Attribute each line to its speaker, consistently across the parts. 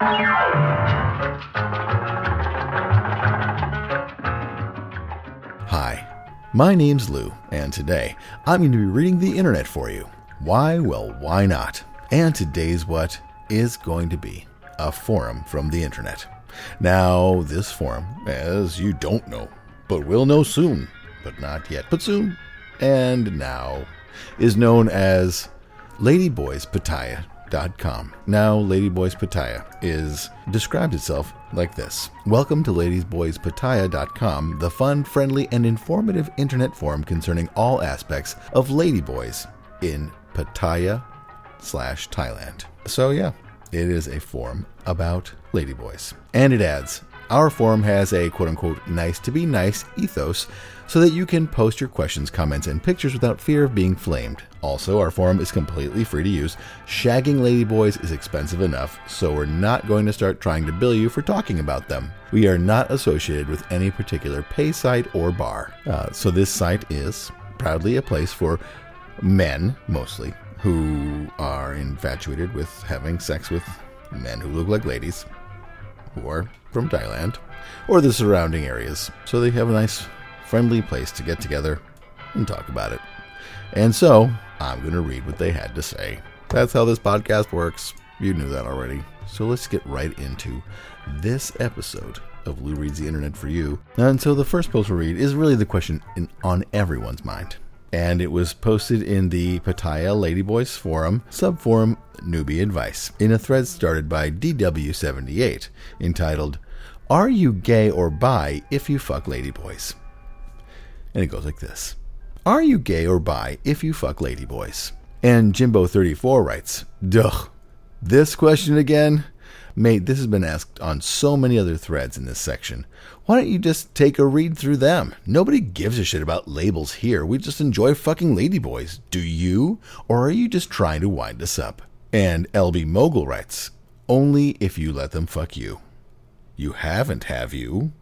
Speaker 1: Hi, my name's Lou, and today I'm going to be reading the internet for you. Why? Well, why not? And today's what is going to be a forum from the internet. Now, this forum, as you don't know, but will know soon, but not yet, but soon, and now, is known as Now, Ladyboys Pattaya is described itself like this Welcome to LadiesBoysPattaya.com, the fun, friendly, and informative internet forum concerning all aspects of ladyboys in Pattaya slash Thailand. So, yeah, it is a forum about ladyboys. And it adds Our forum has a quote unquote nice to be nice ethos so that you can post your questions, comments, and pictures without fear of being flamed. Also, our forum is completely free to use. Shagging ladyboys is expensive enough, so we're not going to start trying to bill you for talking about them. We are not associated with any particular pay site or bar. Uh, so, this site is proudly a place for men, mostly, who are infatuated with having sex with men who look like ladies, who from Thailand or the surrounding areas. So they have a nice, friendly place to get together and talk about it. And so I'm going to read what they had to say. That's how this podcast works. You knew that already. So let's get right into this episode of Lou Reads the Internet for You. And so the first post we'll read is really the question in, on everyone's mind and it was posted in the Pattaya Ladyboys forum, subforum Newbie Advice, in a thread started by DW78 entitled, Are You Gay or Bi If You Fuck Ladyboys? And it goes like this Are you gay or bi if you fuck ladyboys? And Jimbo34 writes, Duh, this question again? Mate, this has been asked on so many other threads in this section. Why don't you just take a read through them? Nobody gives a shit about labels here. We just enjoy fucking ladyboys. Do you? Or are you just trying to wind us up? And LB Mogul writes, Only if you let them fuck you. You haven't, have you?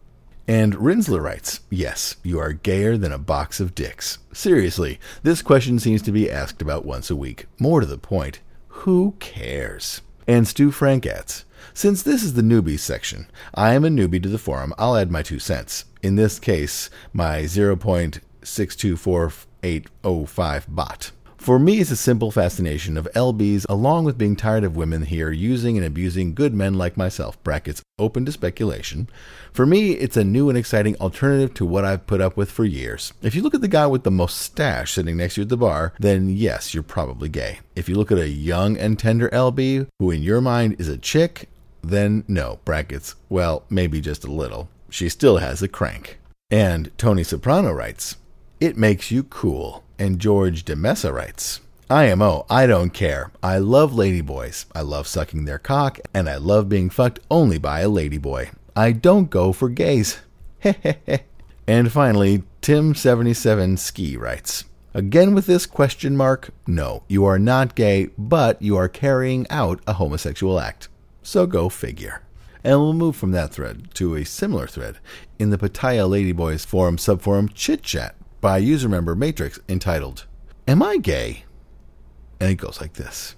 Speaker 1: And Rinsler writes, Yes, you are gayer than a box of dicks. Seriously, this question seems to be asked about once a week. More to the point, who cares? And Stu Frank adds, since this is the newbies section, I am a newbie to the forum. I'll add my two cents. In this case, my 0.624805 baht. For me, it's a simple fascination of LBs, along with being tired of women here using and abusing good men like myself. Brackets open to speculation. For me, it's a new and exciting alternative to what I've put up with for years. If you look at the guy with the mustache sitting next to you at the bar, then yes, you're probably gay. If you look at a young and tender LB, who in your mind is a chick, then no, brackets, well, maybe just a little. She still has a crank. And Tony Soprano writes, It makes you cool. And George DeMessa writes, IMO, I don't care. I love ladyboys. I love sucking their cock, and I love being fucked only by a ladyboy. I don't go for gays. And finally, Tim77 Ski writes, Again with this question mark, no, you are not gay, but you are carrying out a homosexual act. So go figure. And we'll move from that thread to a similar thread in the Pattaya Ladyboys forum subforum Chit Chat by user member Matrix entitled, Am I Gay? And it goes like this.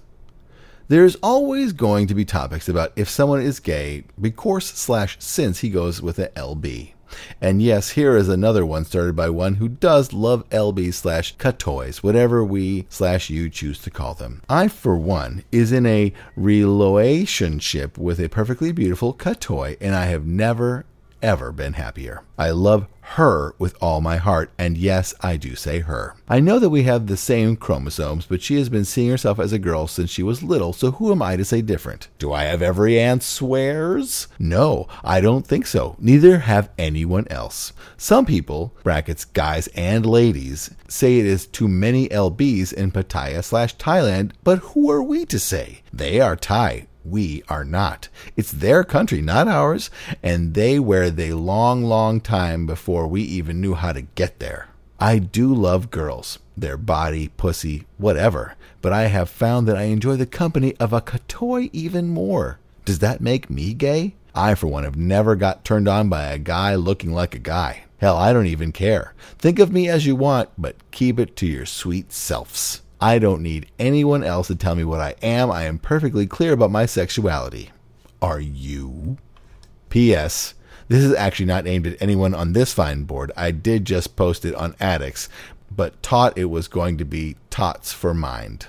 Speaker 1: There's always going to be topics about if someone is gay because slash since he goes with a LB. And yes, here is another one started by one who does love LB slash katoys, whatever we slash you choose to call them. I, for one, is in a relationship with a perfectly beautiful katoy, and I have never ever been happier. I love her with all my heart, and yes, I do say her. I know that we have the same chromosomes, but she has been seeing herself as a girl since she was little, so who am I to say different? Do I have every aunt swears? No, I don't think so. Neither have anyone else. Some people, brackets guys and ladies, say it is too many LBs in Pattaya slash Thailand, but who are we to say? They are Thai. We are not. It's their country, not ours, and they were the long, long time before we even knew how to get there. I do love girls, their body, pussy, whatever, but I have found that I enjoy the company of a katoy even more. Does that make me gay? I, for one, have never got turned on by a guy looking like a guy. Hell, I don't even care. Think of me as you want, but keep it to your sweet selves. I don't need anyone else to tell me what I am. I am perfectly clear about my sexuality. Are you? P.S. This is actually not aimed at anyone on this fine board. I did just post it on Addicts, but taught it was going to be Tots for Mind.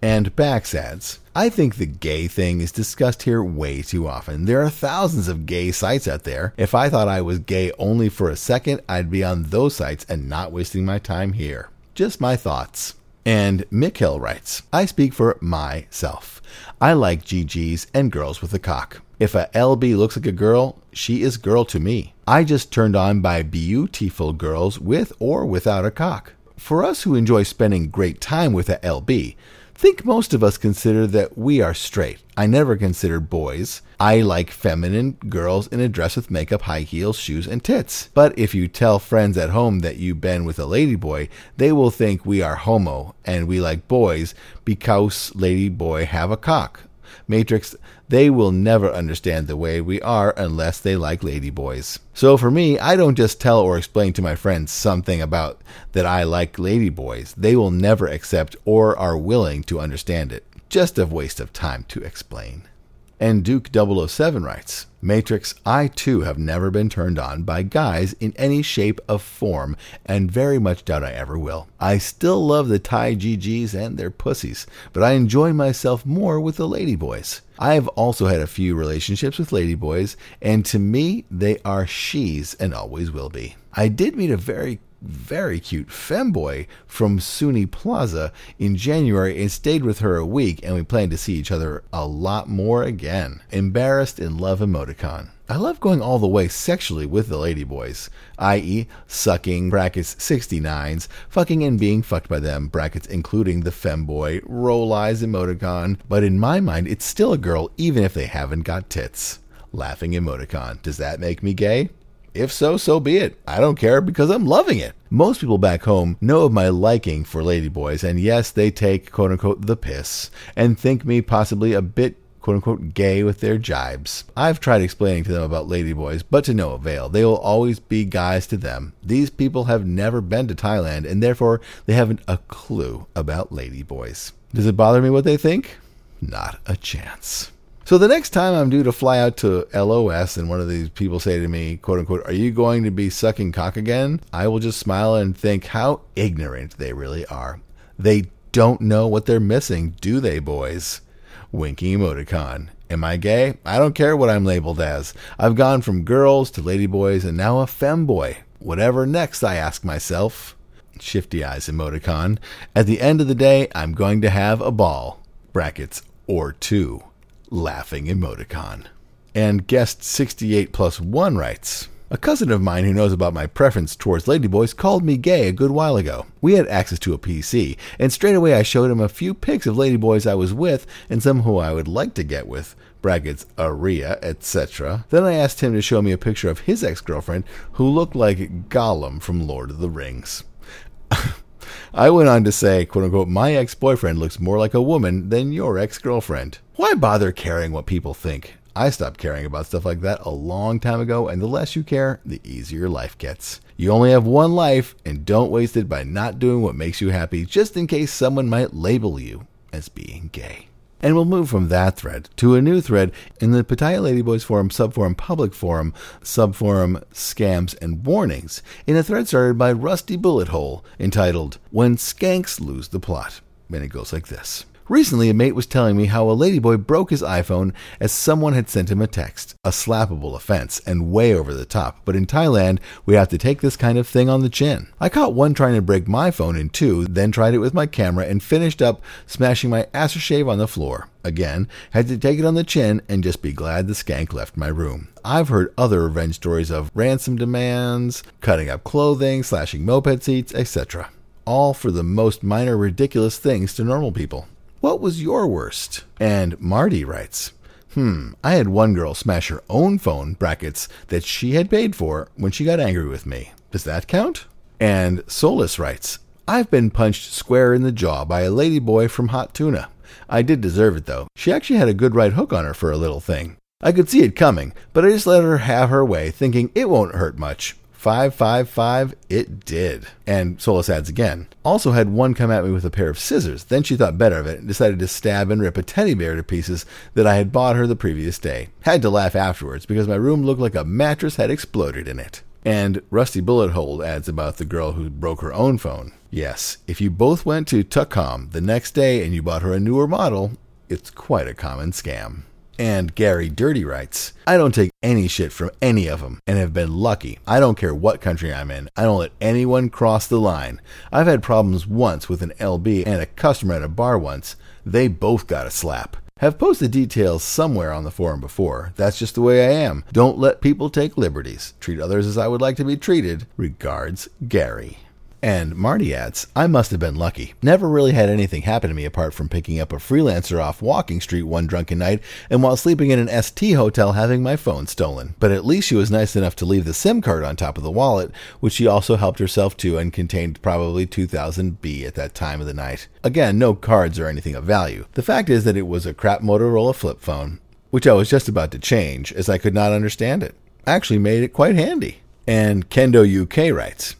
Speaker 1: And adds, I think the gay thing is discussed here way too often. There are thousands of gay sites out there. If I thought I was gay only for a second, I'd be on those sites and not wasting my time here. Just my thoughts. And Mikkel writes, I speak for myself. I like GGs and girls with a cock. If a LB looks like a girl, she is girl to me. I just turned on by beautiful girls with or without a cock. For us who enjoy spending great time with a LB, think most of us consider that we are straight. I never considered boys. I like feminine girls in a dress with makeup, high heels, shoes, and tits. But if you tell friends at home that you've been with a ladyboy, they will think we are homo and we like boys because ladyboy have a cock. Matrix, they will never understand the way we are unless they like ladyboys. So for me, I don't just tell or explain to my friends something about that I like ladyboys. They will never accept or are willing to understand it. Just a waste of time to explain. And Duke 007 writes Matrix, I too have never been turned on by guys in any shape of form, and very much doubt I ever will. I still love the Thai GGs and their pussies, but I enjoy myself more with the ladyboys. I have also had a few relationships with ladyboys, and to me, they are she's and always will be. I did meet a very very cute femboy from Sunee Plaza in January and stayed with her a week, and we plan to see each other a lot more again. Embarrassed in love emoticon. I love going all the way sexually with the ladyboys, i.e., sucking, brackets 69s, fucking and being fucked by them, brackets including the femboy, roll eyes emoticon, but in my mind, it's still a girl even if they haven't got tits. Laughing emoticon. Does that make me gay? If so, so be it. I don't care because I'm loving it. Most people back home know of my liking for ladyboys, and yes, they take quote unquote the piss and think me possibly a bit quote unquote gay with their jibes. I've tried explaining to them about ladyboys, but to no avail. They will always be guys to them. These people have never been to Thailand, and therefore they haven't a clue about ladyboys. Does it bother me what they think? Not a chance. So the next time I'm due to fly out to LOS and one of these people say to me, quote unquote, are you going to be sucking cock again? I will just smile and think how ignorant they really are. They don't know what they're missing, do they, boys? Winking emoticon. Am I gay? I don't care what I'm labeled as. I've gone from girls to ladyboys and now a femboy. Whatever next, I ask myself. Shifty eyes emoticon. At the end of the day, I'm going to have a ball. Brackets or two laughing emoticon. And guest 68 plus 1 writes A cousin of mine who knows about my preference towards ladyboys called me gay a good while ago. We had access to a PC, and straight away I showed him a few pics of ladyboys I was with and some who I would like to get with. Brackets, Aria, etc. Then I asked him to show me a picture of his ex girlfriend who looked like Gollum from Lord of the Rings. I went on to say, quote unquote, my ex boyfriend looks more like a woman than your ex girlfriend. Why bother caring what people think? I stopped caring about stuff like that a long time ago, and the less you care, the easier life gets. You only have one life, and don't waste it by not doing what makes you happy just in case someone might label you as being gay. And we'll move from that thread to a new thread in the Pattaya Ladyboys Forum subforum public forum, subforum scams and warnings, in a thread started by Rusty Bullet Hole entitled When Skanks Lose the Plot. And it goes like this. Recently, a mate was telling me how a ladyboy broke his iPhone as someone had sent him a text, a slappable offense, and way over the top. But in Thailand, we have to take this kind of thing on the chin. I caught one trying to break my phone in two, then tried it with my camera, and finished up smashing my aftershave on the floor. Again, had to take it on the chin and just be glad the skank left my room. I've heard other revenge stories of ransom demands, cutting up clothing, slashing moped seats, etc. All for the most minor ridiculous things to normal people. What was your worst? And Marty writes, Hmm, I had one girl smash her own phone, brackets, that she had paid for when she got angry with me. Does that count? And Solus writes, I've been punched square in the jaw by a ladyboy from Hot Tuna. I did deserve it though. She actually had a good right hook on her for a little thing. I could see it coming, but I just let her have her way, thinking it won't hurt much. 555 it did. And Solus adds again. Also had one come at me with a pair of scissors. Then she thought better of it and decided to stab and rip a teddy bear to pieces that I had bought her the previous day. Had to laugh afterwards because my room looked like a mattress had exploded in it. And Rusty Bullet Hole adds about the girl who broke her own phone. Yes, if you both went to Tukcom the next day and you bought her a newer model, it's quite a common scam. And Gary Dirty writes, I don't take any shit from any of them and have been lucky. I don't care what country I'm in. I don't let anyone cross the line. I've had problems once with an LB and a customer at a bar once. They both got a slap. Have posted details somewhere on the forum before. That's just the way I am. Don't let people take liberties. Treat others as I would like to be treated. Regards, Gary. And Marty adds, I must have been lucky. Never really had anything happen to me apart from picking up a freelancer off Walking Street one drunken night and while sleeping in an ST hotel having my phone stolen. But at least she was nice enough to leave the SIM card on top of the wallet, which she also helped herself to and contained probably 2000B at that time of the night. Again, no cards or anything of value. The fact is that it was a crap Motorola flip phone, which I was just about to change as I could not understand it. Actually made it quite handy. And Kendo UK writes,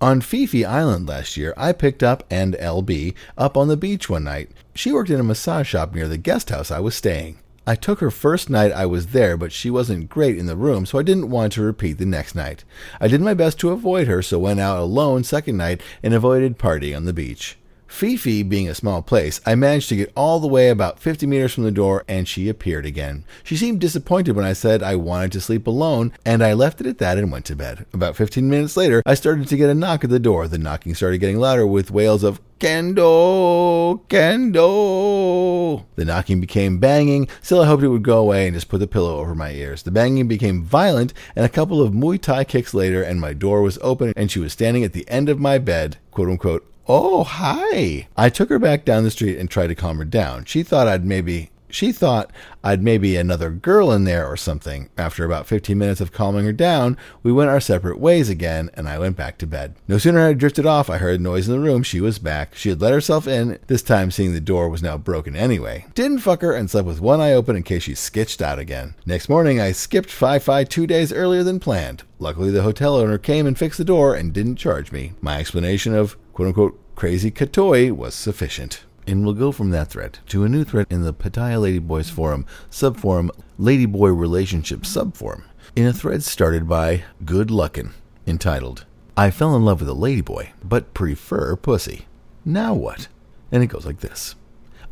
Speaker 1: on Phi Island last year, I picked up and LB up on the beach one night. She worked in a massage shop near the guest house I was staying. I took her first night I was there, but she wasn't great in the room, so I didn't want to repeat the next night. I did my best to avoid her, so went out alone second night and avoided partying on the beach. Phi being a small place, I managed to get all the way about 50 meters from the door and she appeared again. She seemed disappointed when I said I wanted to sleep alone and I left it at that and went to bed. About 15 minutes later, I started to get a knock at the door. The knocking started getting louder with wails of Kendo, Kendo. The knocking became banging. Still, I hoped it would go away and just put the pillow over my ears. The banging became violent, and a couple of Muay Thai kicks later, and my door was open, and she was standing at the end of my bed, quote unquote, Oh, hi. I took her back down the street and tried to calm her down. She thought I'd maybe she thought I'd maybe another girl in there or something. After about 15 minutes of calming her down, we went our separate ways again, and I went back to bed. No sooner had I drifted off, I heard a noise in the room. She was back. She had let herself in, this time seeing the door was now broken anyway. Didn't fuck her and slept with one eye open in case she skitched out again. Next morning, I skipped Phi Phi two days earlier than planned. Luckily, the hotel owner came and fixed the door and didn't charge me. My explanation of quote unquote crazy Katoi was sufficient. And we'll go from that thread to a new thread in the Pattaya Ladyboys forum, subforum, Ladyboy Relationship subforum, in a thread started by Good Luckin, entitled, I fell in love with a ladyboy, but prefer pussy. Now what? And it goes like this.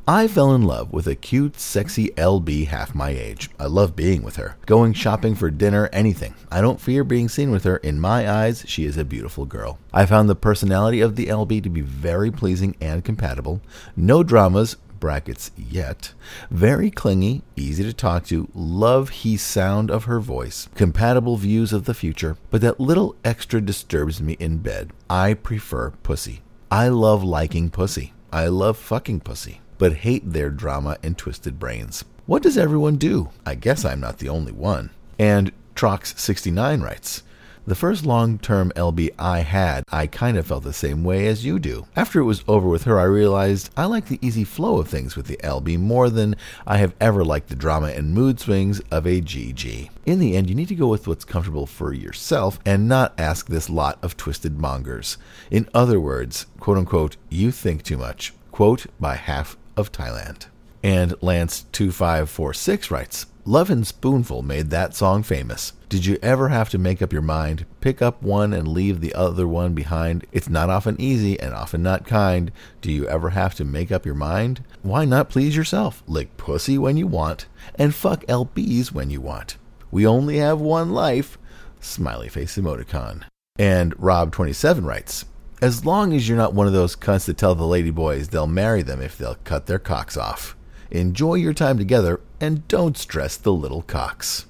Speaker 1: I fell in love with a cute, sexy LB half my age. I love being with her. Going shopping for dinner, anything. I don't fear being seen with her. In my eyes, she is a beautiful girl. I found the personality of the LB to be very pleasing and compatible. No dramas, brackets yet. Very clingy, easy to talk to, love he sound of her voice, compatible views of the future, but that little extra disturbs me in bed. I prefer pussy. I love liking pussy. I love fucking pussy but hate their drama and twisted brains. What does everyone do? I guess I'm not the only one. And Trox69 writes, the first long term LB I had, I kind of felt the same way as you do. After it was over with her, I realized I like the easy flow of things with the LB more than I have ever liked the drama and mood swings of a GG. In the end, you need to go with what's comfortable for yourself and not ask this lot of twisted mongers. In other words, quote unquote, you think too much. Quote by half of Thailand. And Lance2546 writes, Lovin' Spoonful made that song famous. Did you ever have to make up your mind, pick up one and leave the other one behind? It's not often easy and often not kind. Do you ever have to make up your mind? Why not please yourself? Lick pussy when you want and fuck LBs when you want. We only have one life. Smiley face emoticon. And Rob27 writes, as long as you're not one of those cunts that tell the ladyboys they'll marry them if they'll cut their cocks off. Enjoy your time together and don't stress the little cocks.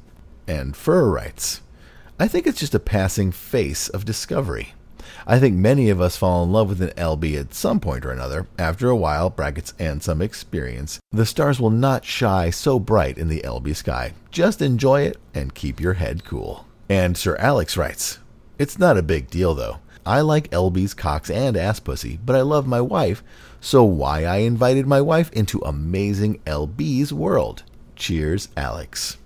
Speaker 1: And Fur writes, I think it's just a passing face of discovery. I think many of us fall in love with an LB at some point or another. After a while, brackets and some experience, the stars will not shine so bright in the LB sky. Just enjoy it and keep your head cool. And Sir Alex writes, It's not a big deal though. I like LB's cocks and ass pussy, but I love my wife, so why I invited my wife into amazing LB's world. Cheers, Alex.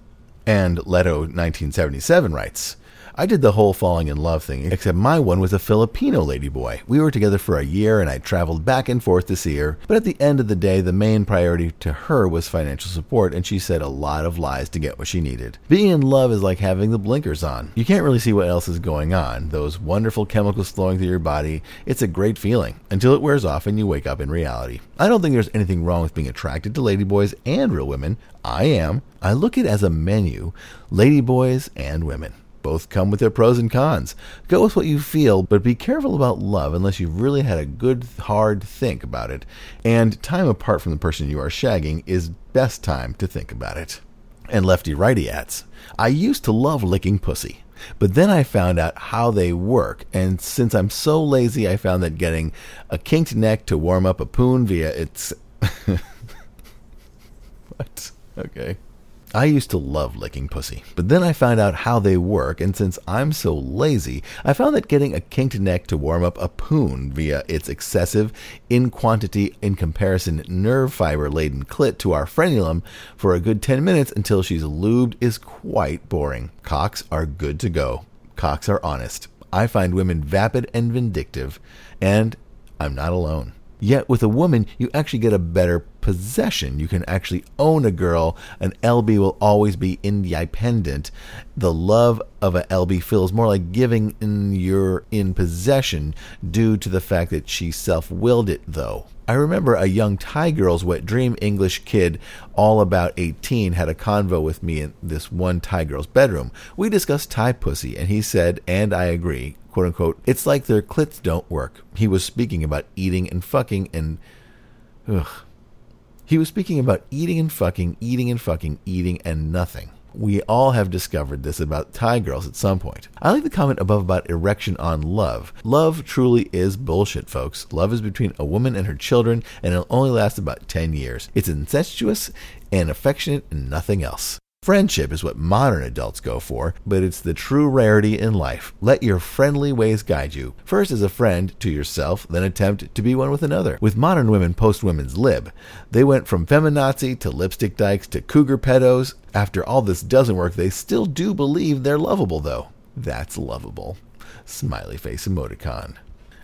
Speaker 1: And Leto1977 writes, I did the whole falling in love thing, except my one was a Filipino ladyboy. We were together for a year and I traveled back and forth to see her, but at the end of the day, the main priority to her was financial support, and she said a lot of lies to get what she needed. Being in love is like having the blinkers on. You can't really see what else is going on. Those wonderful chemicals flowing through your body, it's a great feeling until it wears off and you wake up in reality. I don't think there's anything wrong with being attracted to ladyboys and real women. I am. I look at it as a menu ladyboys and women. Both come with their pros and cons. Go with what you feel, but be careful about love unless you've really had a good, hard think about it. And time apart from the person you are shagging is best time to think about it. And lefty righty ats. I used to love licking pussy. But then I found out how they work, and since I'm so lazy, I found that getting a kinked neck to warm up a poon via its. what? Okay. I used to love licking pussy, but then I found out how they work, and since I'm so lazy, I found that getting a kinked neck to warm up a poon via its excessive, in quantity, in comparison, nerve fiber laden clit to our frenulum for a good 10 minutes until she's lubed is quite boring. Cocks are good to go. Cocks are honest. I find women vapid and vindictive, and I'm not alone. Yet with a woman, you actually get a better possession. You can actually own a girl. An LB will always be independent. The love of a LB feels more like giving in you're in possession due to the fact that she self-willed it though. I remember a young Thai girl's wet dream English kid, all about 18, had a convo with me in this one Thai girl's bedroom. We discussed Thai pussy, and he said, and I agree, quote unquote, it's like their clits don't work. He was speaking about eating and fucking and. Ugh. He was speaking about eating and fucking, eating and fucking, eating and nothing. We all have discovered this about Thai girls at some point. I like the comment above about erection on love. Love truly is bullshit, folks. Love is between a woman and her children, and it'll only last about 10 years. It's incestuous and affectionate and nothing else. Friendship is what modern adults go for, but it's the true rarity in life. Let your friendly ways guide you. First as a friend to yourself, then attempt to be one with another. With modern women post women's lib, they went from feminazi to lipstick dykes to cougar pedos. After all this doesn't work, they still do believe they're lovable though. That's lovable. Smiley face emoticon.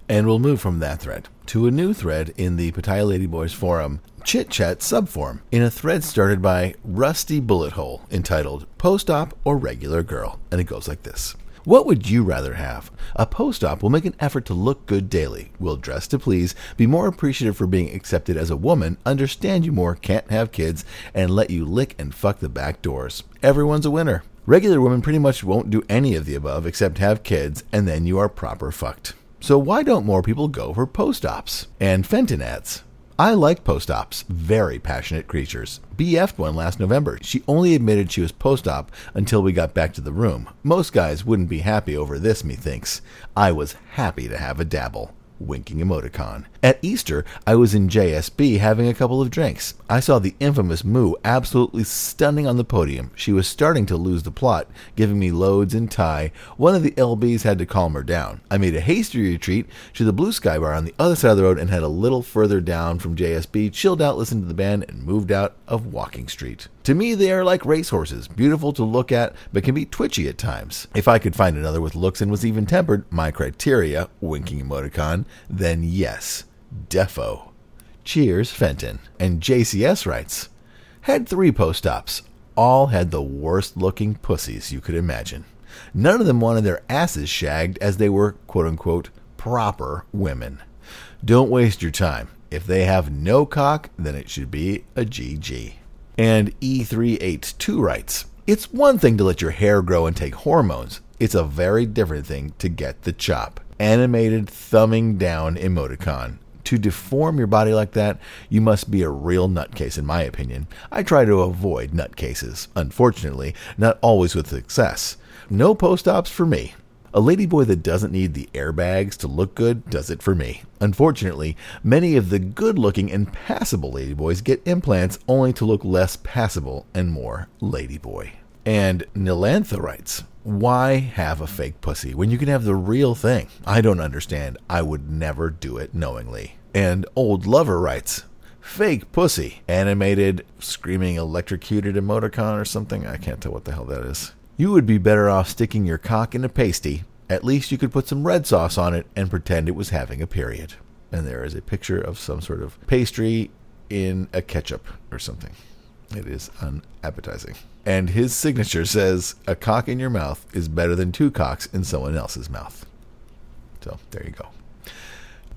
Speaker 1: And we'll move from that thread to a new thread in the Pattaya Ladyboys forum chit chat subform in a thread started by Rusty Bullet Hole entitled Post Op or Regular Girl. And it goes like this. What would you rather have? A post op will make an effort to look good daily, will dress to please, be more appreciative for being accepted as a woman, understand you more, can't have kids, and let you lick and fuck the back doors. Everyone's a winner. Regular women pretty much won't do any of the above except have kids, and then you are proper fucked. So why don't more people go for post ops? And Fenton ads. I like post ops, very passionate creatures. BF'd one last November. She only admitted she was post op until we got back to the room. Most guys wouldn't be happy over this, methinks. I was happy to have a dabble winking emoticon. At Easter, I was in JSB having a couple of drinks. I saw the infamous Moo absolutely stunning on the podium. She was starting to lose the plot, giving me loads in Thai. One of the LBs had to calm her down. I made a hasty retreat to the Blue Sky Bar on the other side of the road and had a little further down from JSB, chilled out, listened to the band, and moved out of Walking Street. To me, they are like racehorses, beautiful to look at, but can be twitchy at times. If I could find another with looks and was even tempered, my criteria, winking emoticon, then yes, defo. Cheers, Fenton. And JCS writes, had three post ops. All had the worst looking pussies you could imagine. None of them wanted their asses shagged as they were, quote unquote, proper women. Don't waste your time. If they have no cock, then it should be a GG. And E382 writes It's one thing to let your hair grow and take hormones, it's a very different thing to get the chop. Animated thumbing down emoticon. To deform your body like that, you must be a real nutcase, in my opinion. I try to avoid nutcases. Unfortunately, not always with success. No post ops for me. A ladyboy that doesn't need the airbags to look good does it for me. Unfortunately, many of the good looking and passable ladyboys get implants only to look less passable and more ladyboy. And Nilantha writes, Why have a fake pussy when you can have the real thing? I don't understand. I would never do it knowingly. And Old Lover writes, Fake pussy. Animated, screaming, electrocuted emoticon or something. I can't tell what the hell that is. You would be better off sticking your cock in a pasty. At least you could put some red sauce on it and pretend it was having a period. And there is a picture of some sort of pastry in a ketchup or something. It is unappetizing. And his signature says, A cock in your mouth is better than two cocks in someone else's mouth. So there you go.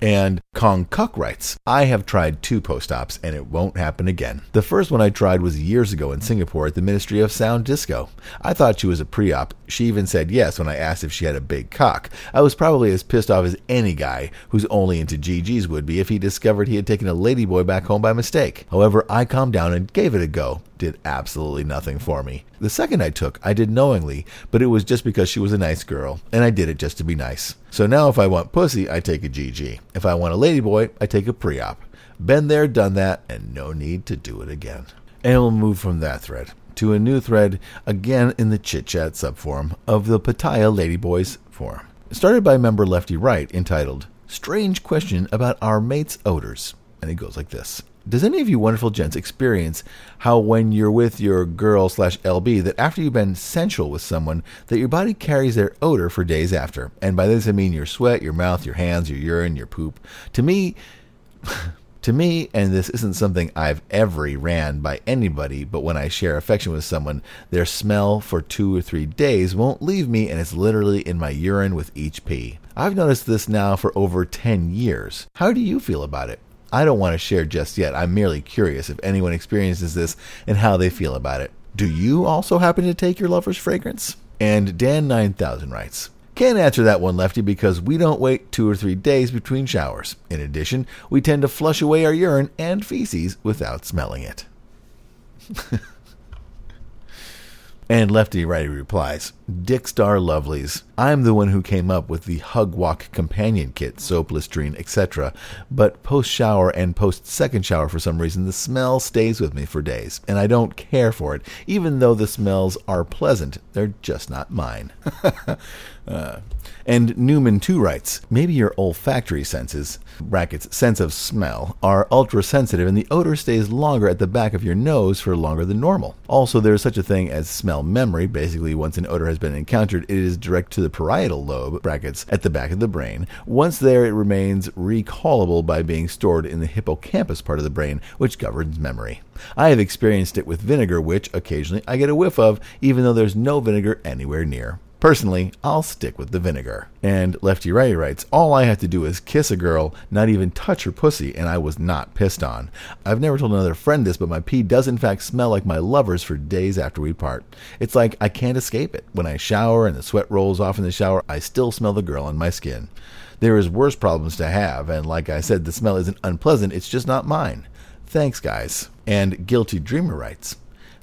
Speaker 1: And Kong Kuk writes, I have tried two post ops and it won't happen again. The first one I tried was years ago in Singapore at the Ministry of Sound Disco. I thought she was a pre op. She even said yes when I asked if she had a big cock. I was probably as pissed off as any guy who's only into GGs would be if he discovered he had taken a ladyboy back home by mistake. However, I calmed down and gave it a go did absolutely nothing for me. The second I took, I did knowingly, but it was just because she was a nice girl, and I did it just to be nice. So now if I want pussy, I take a GG. If I want a ladyboy, I take a pre op. Been there, done that, and no need to do it again. And we'll move from that thread to a new thread, again in the chit chat subforum of the Pattaya Ladyboys forum. Started by member Lefty Wright, entitled Strange Question About Our Mates' Odors. And it goes like this does any of you wonderful gents experience how when you're with your girl slash LB that after you've been sensual with someone that your body carries their odor for days after? And by this I mean your sweat, your mouth, your hands, your urine, your poop. To me, to me, and this isn't something I've ever ran by anybody, but when I share affection with someone, their smell for two or three days won't leave me, and it's literally in my urine with each pee. I've noticed this now for over 10 years. How do you feel about it? I don't want to share just yet. I'm merely curious if anyone experiences this and how they feel about it. Do you also happen to take your lover's fragrance? And Dan9000 writes, can't answer that one, Lefty, because we don't wait two or three days between showers. In addition, we tend to flush away our urine and feces without smelling it. And Lefty Righty replies, Dick Star Lovelies. I'm the one who came up with the Hug Walk companion kit, soap, Listerine, etc. But post shower and post second shower, for some reason, the smell stays with me for days, and I don't care for it. Even though the smells are pleasant, they're just not mine. uh, and Newman too writes, maybe your olfactory senses, brackets, sense of smell, are ultra sensitive and the odor stays longer at the back of your nose for longer than normal. Also, there is such a thing as smell memory. Basically, once an odor has been encountered, it is direct to the parietal lobe, brackets, at the back of the brain. Once there, it remains recallable by being stored in the hippocampus part of the brain, which governs memory. I have experienced it with vinegar, which occasionally I get a whiff of, even though there's no vinegar anywhere near. Personally, I'll stick with the vinegar. And Lefty Righty writes, All I have to do is kiss a girl, not even touch her pussy, and I was not pissed on. I've never told another friend this, but my pee does in fact smell like my lover's for days after we part. It's like I can't escape it. When I shower and the sweat rolls off in the shower, I still smell the girl on my skin. There is worse problems to have, and like I said, the smell isn't unpleasant, it's just not mine. Thanks, guys. And Guilty Dreamer writes,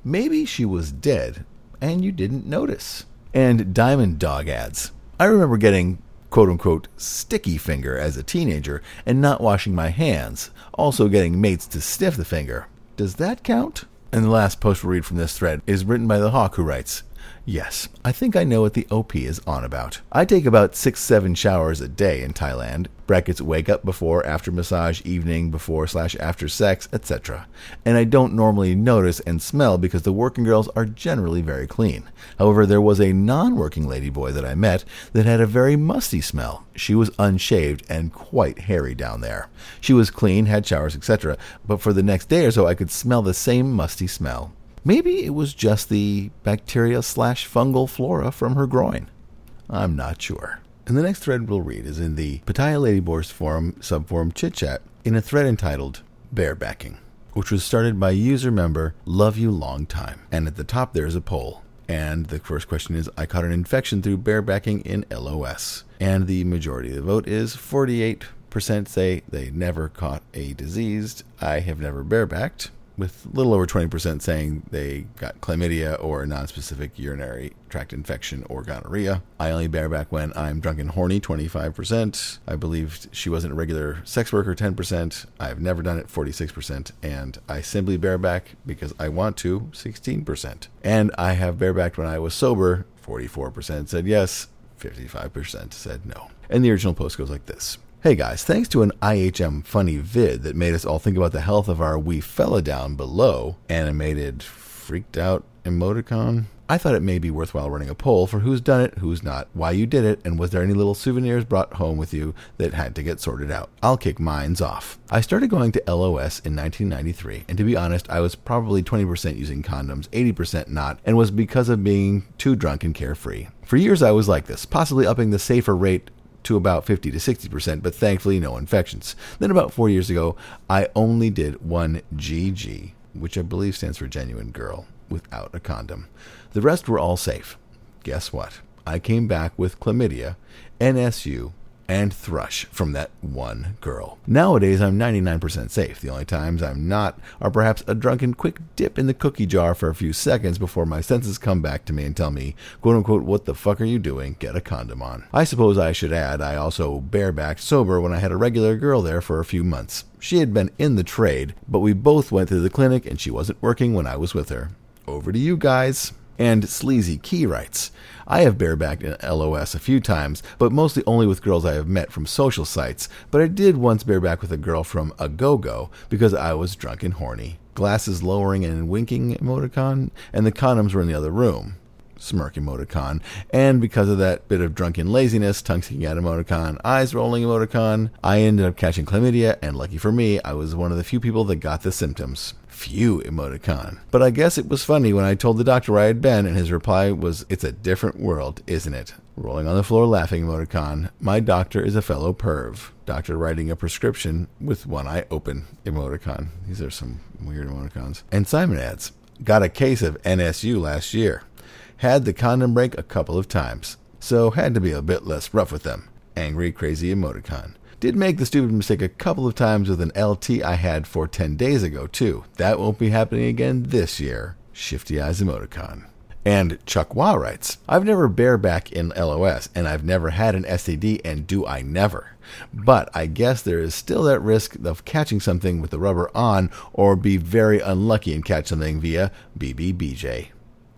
Speaker 1: Maybe she was dead, and you didn't notice and Diamond Dog ads. I remember getting quote unquote sticky finger as a teenager and not washing my hands, also getting mates to sniff the finger. Does that count? And the last post we'll read from this thread is written by the Hawk who writes, Yes, I think I know what the OP is on about. I take about six, seven showers a day in Thailand. Brackets wake up before, after massage, evening, before slash after sex, etc. And I don't normally notice and smell because the working girls are generally very clean. However, there was a non working ladyboy that I met that had a very musty smell. She was unshaved and quite hairy down there. She was clean, had showers, etc. But for the next day or so, I could smell the same musty smell. Maybe it was just the bacteria slash fungal flora from her groin. I'm not sure. And the next thread we'll read is in the Pattaya Ladyboys forum subforum chit chat in a thread entitled Barebacking, which was started by user member Love You Long Time. And at the top there is a poll. And the first question is I caught an infection through barebacking in LOS. And the majority of the vote is 48% say they never caught a diseased. I have never barebacked with a little over 20% saying they got chlamydia or a nonspecific urinary tract infection or gonorrhea. I only bareback when I'm drunk and horny, 25%. I believed she wasn't a regular sex worker, 10%. I've never done it, 46%. And I simply bareback because I want to, 16%. And I have barebacked when I was sober, 44% said yes, 55% said no. And the original post goes like this. Hey guys, thanks to an IHM funny vid that made us all think about the health of our wee fella down below, animated freaked out emoticon. I thought it may be worthwhile running a poll for who's done it, who's not, why you did it, and was there any little souvenirs brought home with you that had to get sorted out. I'll kick mines off. I started going to LOS in 1993, and to be honest, I was probably 20% using condoms, 80% not, and was because of being too drunk and carefree. For years I was like this, possibly upping the safer rate to about 50 to 60%, but thankfully no infections. Then about four years ago, I only did one GG, which I believe stands for genuine girl, without a condom. The rest were all safe. Guess what? I came back with chlamydia, NSU, and thrush from that one girl. Nowadays, I'm 99% safe. The only times I'm not are perhaps a drunken quick dip in the cookie jar for a few seconds before my senses come back to me and tell me, quote unquote, what the fuck are you doing? Get a condom on. I suppose I should add I also barebacked sober when I had a regular girl there for a few months. She had been in the trade, but we both went to the clinic and she wasn't working when I was with her. Over to you guys. And Sleazy Key writes, I have barebacked in LOS a few times, but mostly only with girls I have met from social sites. But I did once bareback with a girl from a go go because I was drunk and horny. Glasses lowering and winking emoticon, and the condoms were in the other room. Smirk emoticon. And because of that bit of drunken laziness, tongue sticking out emoticon, eyes rolling emoticon, I ended up catching chlamydia, and lucky for me, I was one of the few people that got the symptoms. Few emoticon. But I guess it was funny when I told the doctor where I had been, and his reply was, It's a different world, isn't it? Rolling on the floor laughing emoticon. My doctor is a fellow perv. Doctor writing a prescription with one eye open emoticon. These are some weird emoticons. And Simon adds, Got a case of NSU last year. Had the condom break a couple of times. So had to be a bit less rough with them. Angry crazy emoticon. Did make the stupid mistake a couple of times with an LT I had for 10 days ago, too. That won't be happening again this year. Shifty Eyes Emoticon. And Chuck Wah writes, I've never bareback in LOS, and I've never had an STD, and do I never. But I guess there is still that risk of catching something with the rubber on, or be very unlucky and catch something via BBBJ,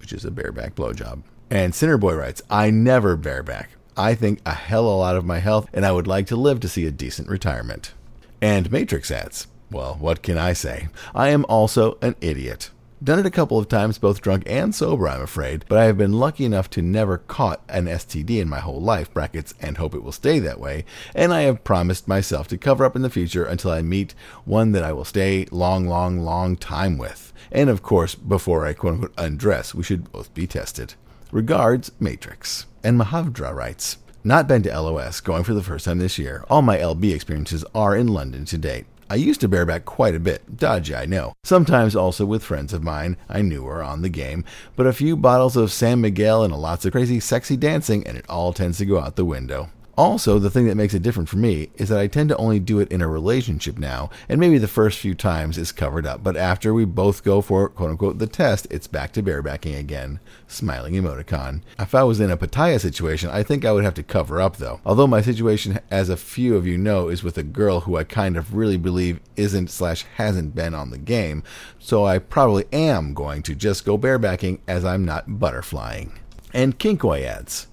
Speaker 1: which is a bareback blowjob. And Cinderboy writes, I never bareback. I think a hell of a lot of my health, and I would like to live to see a decent retirement. And Matrix adds, Well, what can I say? I am also an idiot. Done it a couple of times, both drunk and sober, I'm afraid, but I have been lucky enough to never caught an STD in my whole life, brackets, and hope it will stay that way, and I have promised myself to cover up in the future until I meet one that I will stay long, long, long time with. And of course, before I quote unquote undress, we should both be tested. Regards, Matrix. And Mahavdra writes, Not been to LOS, going for the first time this year. All my LB experiences are in London to date. I used to bareback quite a bit, dodgy I know. Sometimes also with friends of mine I knew were on the game, but a few bottles of San Miguel and a lots of crazy sexy dancing and it all tends to go out the window. Also, the thing that makes it different for me is that I tend to only do it in a relationship now, and maybe the first few times is covered up, but after we both go for quote unquote the test, it's back to barebacking again. Smiling emoticon. If I was in a Pattaya situation, I think I would have to cover up though. Although my situation, as a few of you know, is with a girl who I kind of really believe isn't slash hasn't been on the game, so I probably am going to just go barebacking as I'm not butterflying. And Kinkoi adds.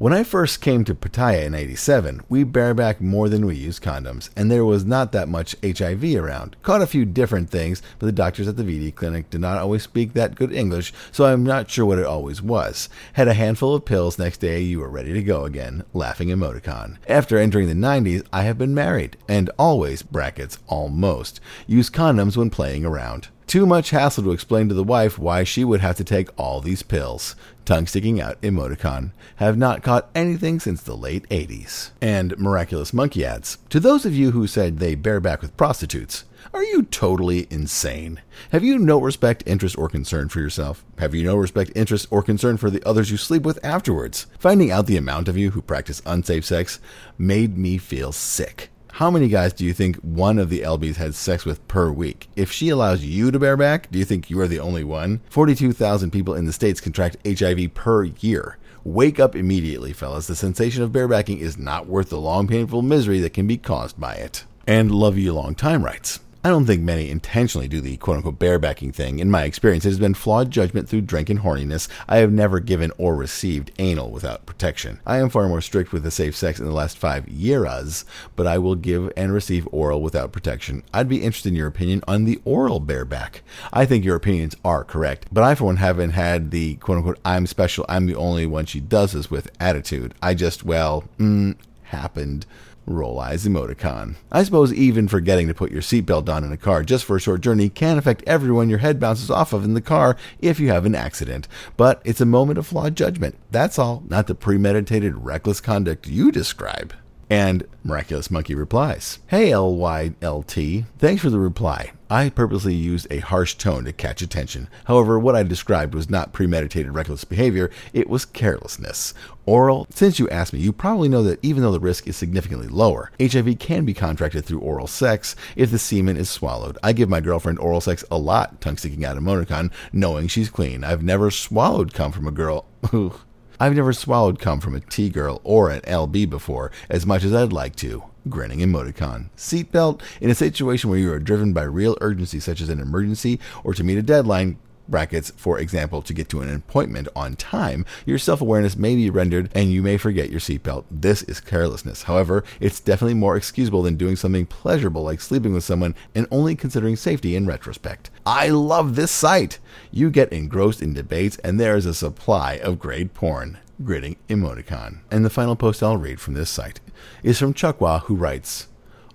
Speaker 1: When I first came to Pattaya in 87, we bareback more than we used condoms, and there was not that much HIV around. Caught a few different things, but the doctors at the VD clinic did not always speak that good English, so I'm not sure what it always was. Had a handful of pills, next day you were ready to go again, laughing emoticon. After entering the 90s, I have been married, and always, brackets, almost, use condoms when playing around. Too much hassle to explain to the wife why she would have to take all these pills. Tongue sticking out emoticon. Have not caught anything since the late 80s. And Miraculous Monkey adds To those of you who said they bareback with prostitutes, are you totally insane? Have you no respect, interest, or concern for yourself? Have you no respect, interest, or concern for the others you sleep with afterwards? Finding out the amount of you who practice unsafe sex made me feel sick. How many guys do you think one of the LBs had sex with per week? If she allows you to bareback, do you think you are the only one? 42,000 people in the States contract HIV per year. Wake up immediately, fellas. The sensation of barebacking is not worth the long, painful misery that can be caused by it. And Love You Long Time writes I don't think many intentionally do the quote unquote barebacking thing. In my experience, it has been flawed judgment through drink and horniness. I have never given or received anal without protection. I am far more strict with the safe sex in the last five years, but I will give and receive oral without protection. I'd be interested in your opinion on the oral bareback. I think your opinions are correct, but I, for one, haven't had the quote unquote I'm special, I'm the only one she does this with attitude. I just, well, mm, happened roll eyes emoticon. I suppose even forgetting to put your seatbelt on in a car just for a short journey can affect everyone your head bounces off of in the car if you have an accident. But it's a moment of flawed judgment. That's all, not the premeditated, reckless conduct you describe. And Miraculous Monkey replies, Hey LYLT, thanks for the reply. I purposely used a harsh tone to catch attention. However, what I described was not premeditated reckless behavior, it was carelessness. Oral, since you asked me, you probably know that even though the risk is significantly lower, HIV can be contracted through oral sex if the semen is swallowed. I give my girlfriend oral sex a lot, tongue sticking out emoticon, knowing she's clean. I've never swallowed cum from a girl. I've never swallowed cum from a T girl or an LB before, as much as I'd like to. Grinning emoticon. Seatbelt. In a situation where you are driven by real urgency, such as an emergency or to meet a deadline, brackets, for example, to get to an appointment on time, your self awareness may be rendered and you may forget your seatbelt. This is carelessness. However, it's definitely more excusable than doing something pleasurable like sleeping with someone and only considering safety in retrospect. I love this site. You get engrossed in debates and there is a supply of great porn. Gritting emoticon. And the final post I'll read from this site is from Chuckwa, who writes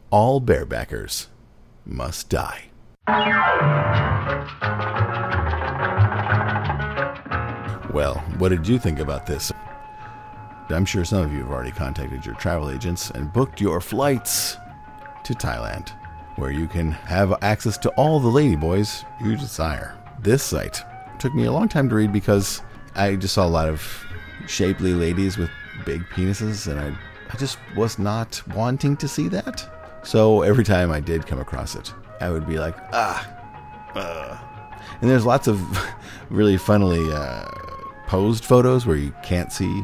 Speaker 1: All barebackers must die. Well, what did you think about this? I'm sure some of you have already contacted your travel agents and booked your flights to Thailand, where you can have access to all the ladyboys you desire. This site took me a long time to read because I just saw a lot of shapely ladies with big penises, and I, I just was not wanting to see that. So every time I did come across it, I would be like, ah, uh. and there's lots of really funnily uh, posed photos where you can't see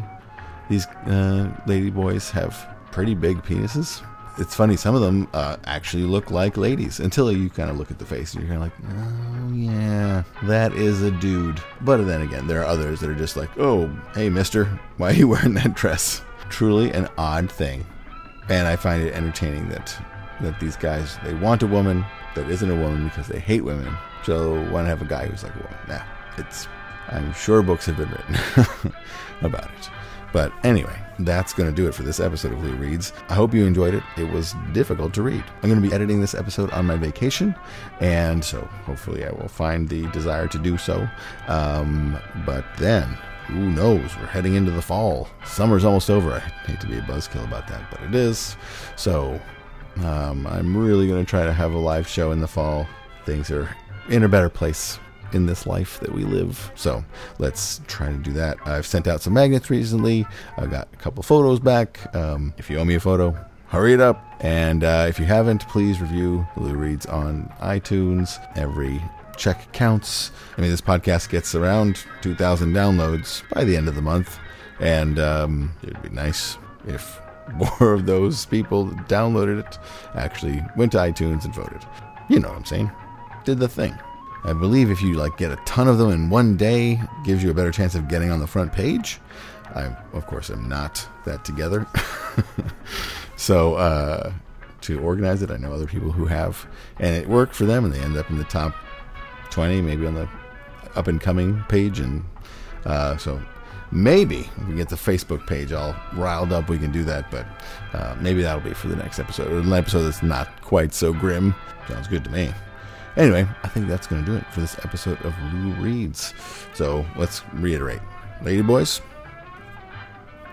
Speaker 1: these uh, lady boys have pretty big penises. It's funny, some of them uh, actually look like ladies until you kind of look at the face and you're kind of like, oh, yeah, that is a dude. But then again, there are others that are just like, oh, hey, mister, why are you wearing that dress? Truly an odd thing. And I find it entertaining that, that these guys, they want a woman that isn't a woman because they hate women. So want to have a guy who's like a woman. Nah, it's I'm sure books have been written about it. But anyway, that's going to do it for this episode of Lou Reads. I hope you enjoyed it. It was difficult to read. I'm going to be editing this episode on my vacation, and so hopefully I will find the desire to do so. Um, but then, who knows? We're heading into the fall. Summer's almost over. I hate to be a buzzkill about that, but it is. So um, I'm really going to try to have a live show in the fall. Things are in a better place in this life that we live. So let's try to do that. I've sent out some magnets recently. I got a couple photos back. Um, if you owe me a photo, hurry it up. And uh, if you haven't, please review Lou Reads on iTunes. Every check counts. I mean, this podcast gets around 2,000 downloads by the end of the month. And um, it'd be nice if more of those people downloaded it actually went to iTunes and voted. You know what I'm saying? Did the thing. I believe if you like get a ton of them in one day, gives you a better chance of getting on the front page. I, of course, am not that together. so uh, to organize it, I know other people who have, and it worked for them, and they end up in the top twenty, maybe on the up and coming page, and uh, so maybe if we get the Facebook page all riled up, we can do that. But uh, maybe that'll be for the next episode, an episode that's not quite so grim. Sounds good to me. Anyway, I think that's going to do it for this episode of Lou Reads. So let's reiterate. Lady boys,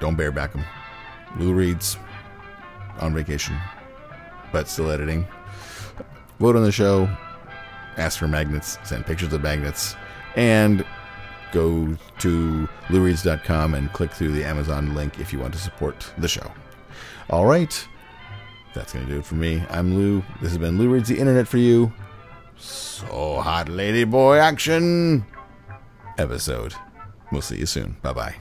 Speaker 1: don't bareback them. Lou Reads on vacation, but still editing. Vote on the show, ask for magnets, send pictures of magnets, and go to loureads.com and click through the Amazon link if you want to support the show. All right, that's going to do it for me. I'm Lou. This has been Lou Reads the Internet for you. So hot, lady boy action episode. We'll see you soon. Bye bye.